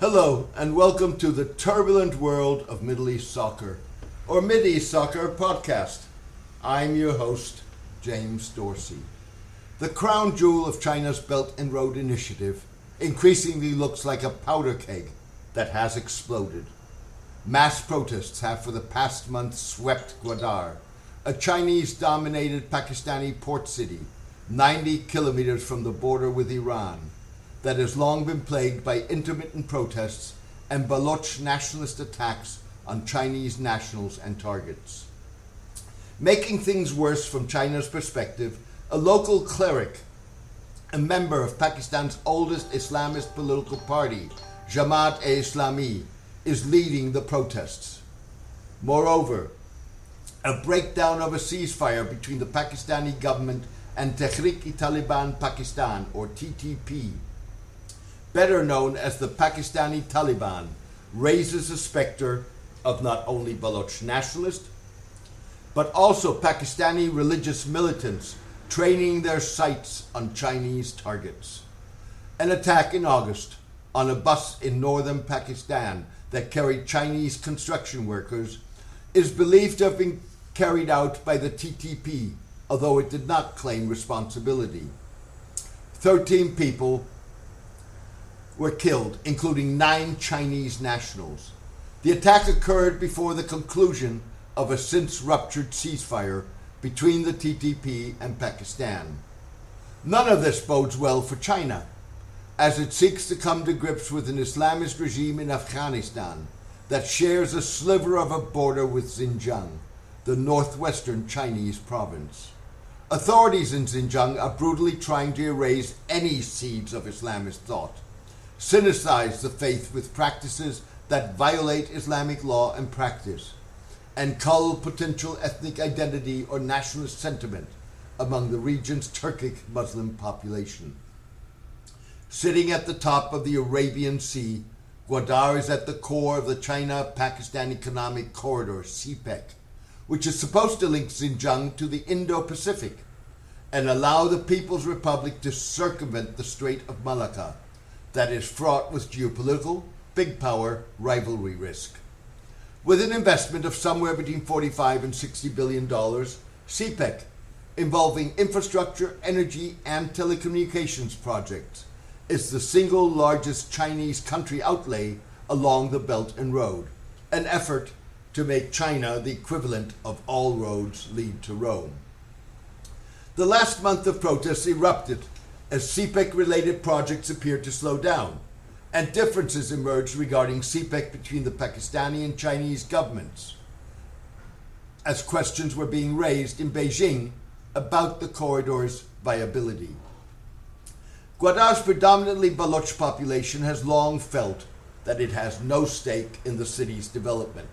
Hello, and welcome to the turbulent world of Middle East soccer, or Mid East Soccer podcast. I'm your host, James Dorsey. The crown jewel of China's Belt and Road Initiative increasingly looks like a powder keg that has exploded. Mass protests have for the past month swept Gwadar, a Chinese dominated Pakistani port city 90 kilometers from the border with Iran that has long been plagued by intermittent protests and Baloch nationalist attacks on Chinese nationals and targets. Making things worse from China's perspective, a local cleric, a member of Pakistan's oldest Islamist political party, Jamaat-e-Islami, is leading the protests. Moreover, a breakdown of a ceasefire between the Pakistani government and Tehrik-i-Taliban Pakistan, or TTP, better known as the Pakistani Taliban, raises the specter of not only Baloch nationalists, but also Pakistani religious militants training their sights on Chinese targets. An attack in August on a bus in northern Pakistan that carried Chinese construction workers is believed to have been carried out by the TTP, although it did not claim responsibility. 13 people were killed, including nine Chinese nationals. The attack occurred before the conclusion of a since ruptured ceasefire between the TTP and Pakistan. None of this bodes well for China, as it seeks to come to grips with an Islamist regime in Afghanistan that shares a sliver of a border with Xinjiang, the northwestern Chinese province. Authorities in Xinjiang are brutally trying to erase any seeds of Islamist thought, synthesize the faith with practices that violate Islamic law and practice, and cull potential ethnic identity or nationalist sentiment among the region's Turkic Muslim population. Sitting at the top of the Arabian Sea, Gwadar is at the core of the China Pakistan Economic Corridor, CPEC, which is supposed to link Xinjiang to the Indo Pacific and allow the People's Republic to circumvent the Strait of Malacca that is fraught with geopolitical, big power, rivalry risk. With an investment of somewhere between 45 and 60 billion dollars, CPEC, involving infrastructure, energy, and telecommunications projects, is the single largest Chinese country outlay along the Belt and Road, an effort to make China the equivalent of all roads lead to Rome. The last month of protests erupted as CPEC related projects appeared to slow down, and differences emerged regarding CPEC between the Pakistani and Chinese governments, as questions were being raised in Beijing about the corridor's viability. Gwadar's predominantly Baloch population has long felt that it has no stake in the city's development.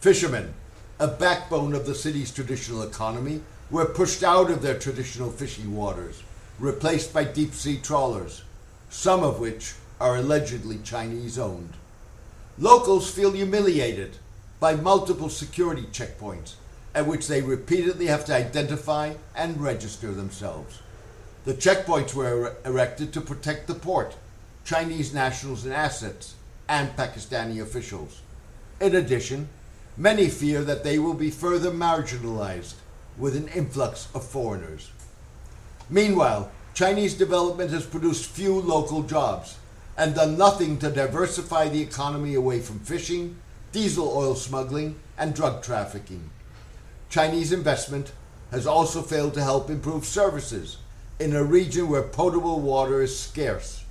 Fishermen, a backbone of the city's traditional economy, were pushed out of their traditional fishing waters, replaced by deep sea trawlers, some of which are allegedly Chinese owned. Locals feel humiliated by multiple security checkpoints at which they repeatedly have to identify and register themselves. The checkpoints were er-, erected to protect the port, Chinese nationals and assets, and Pakistani officials. In addition, many fear that they will be further marginalized with an influx of foreigners. Meanwhile, Chinese development has produced few local jobs and done nothing to diversify the economy away from fishing, diesel oil smuggling, and drug trafficking. Chinese investment has also failed to help improve services in a region where potable water is scarce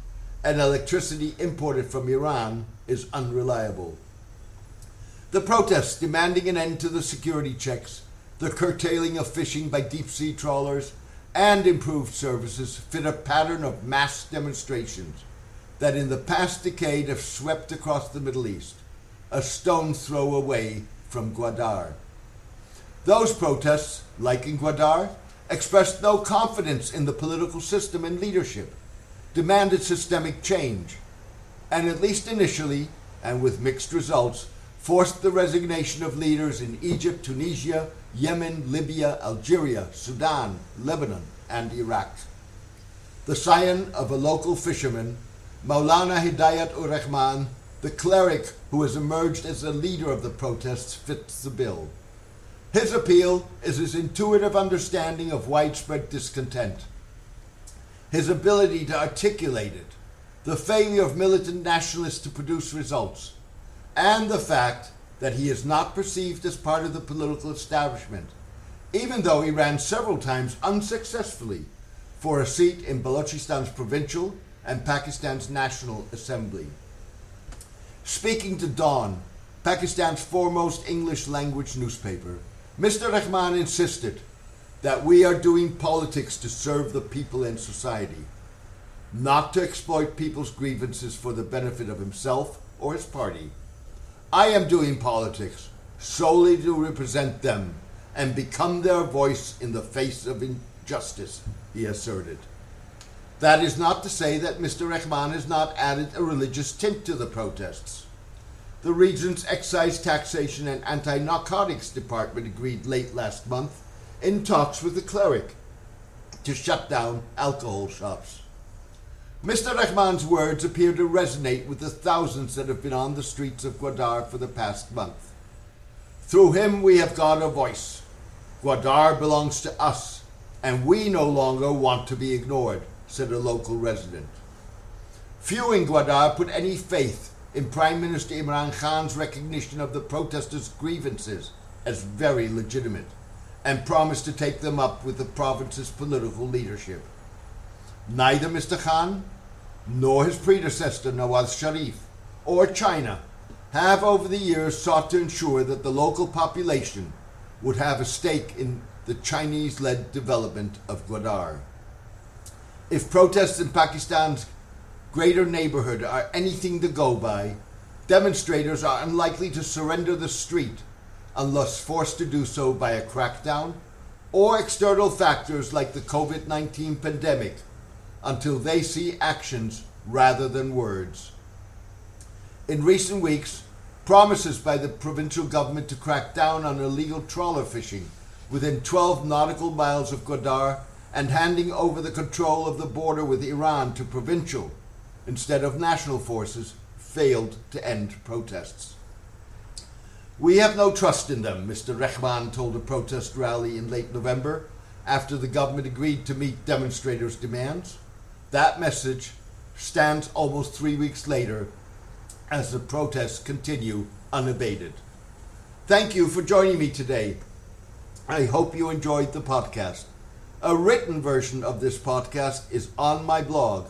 and electricity imported from Iran is unreliable. The protests demanding an end to the security checks, the curtailing of fishing by deep sea trawlers, and improved services fit a pattern of mass demonstrations that in the past decade have swept across the Middle East, a stone's throw away from Gwadar. Those protests, like in Gwadar, expressed no confidence in the political system and leadership, demanded systemic change, and at least initially, and with mixed results, forced the resignation of leaders in Egypt, Tunisia, Yemen, Libya, Algeria, Sudan, Lebanon, and Iraq. The scion of a local fisherman Maulana Hidayat ur Rahman, the cleric who has emerged as the leader of the protests, fits the bill. His appeal is his intuitive understanding of widespread discontent, his ability to articulate it, the failure of militant nationalists to produce results, and the fact that he is not perceived as part of the political establishment, even though he ran several times unsuccessfully for a seat in Balochistan's provincial and Pakistan's National Assembly. Speaking to Dawn, Pakistan's foremost English language newspaper, Mr. Rahman insisted that we are doing politics to serve the people and society, not to exploit people's grievances for the benefit of himself or his party. I am doing politics solely to represent them and become their voice in the face of injustice, he asserted. That is not to say that Mr. Rahman has not added a religious tint to the protests. The region's excise taxation and anti narcotics department agreed late last month in talks with the cleric to shut down alcohol shops. Mr. Rahman's words appear to resonate with the thousands that have been on the streets of Gwadar for the past month. Through him we have got a voice. Gwadar belongs to us, and we no longer want to be ignored, said a local resident. Few in Gwadar put any faith in Prime Minister Imran Khan's recognition of the protesters' grievances as very legitimate and promised to take them up with the province's political leadership. Neither Mr. Khan nor his predecessor Nawaz Sharif or China have over the years sought to ensure that the local population would have a stake in the Chinese led development of Gwadar. If protests in Pakistan's greater neighborhood are anything to go by, demonstrators are unlikely to surrender the street unless forced to do so by a crackdown or external factors like the COVID 19 pandemic until they see actions rather than words. In recent weeks, promises by the provincial government to crack down on illegal trawler fishing within 12 nautical miles of Gwadar and handing over the control of the border with Iran to provincial instead of national forces failed to end protests. We have no trust in them, Mr. Rehman told a protest rally in late November after the government agreed to meet demonstrators' demands. That message stands almost three weeks later as the protests continue unabated. Thank you for joining me today. I hope you enjoyed the podcast. A written version of this podcast is on my blog,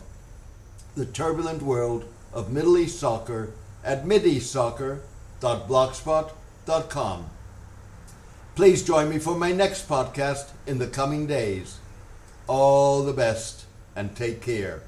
The Turbulent World of Middle East Soccer, at mideastsoccer.blogspot.com. Please join me for my next podcast in the coming days. All the best and take care.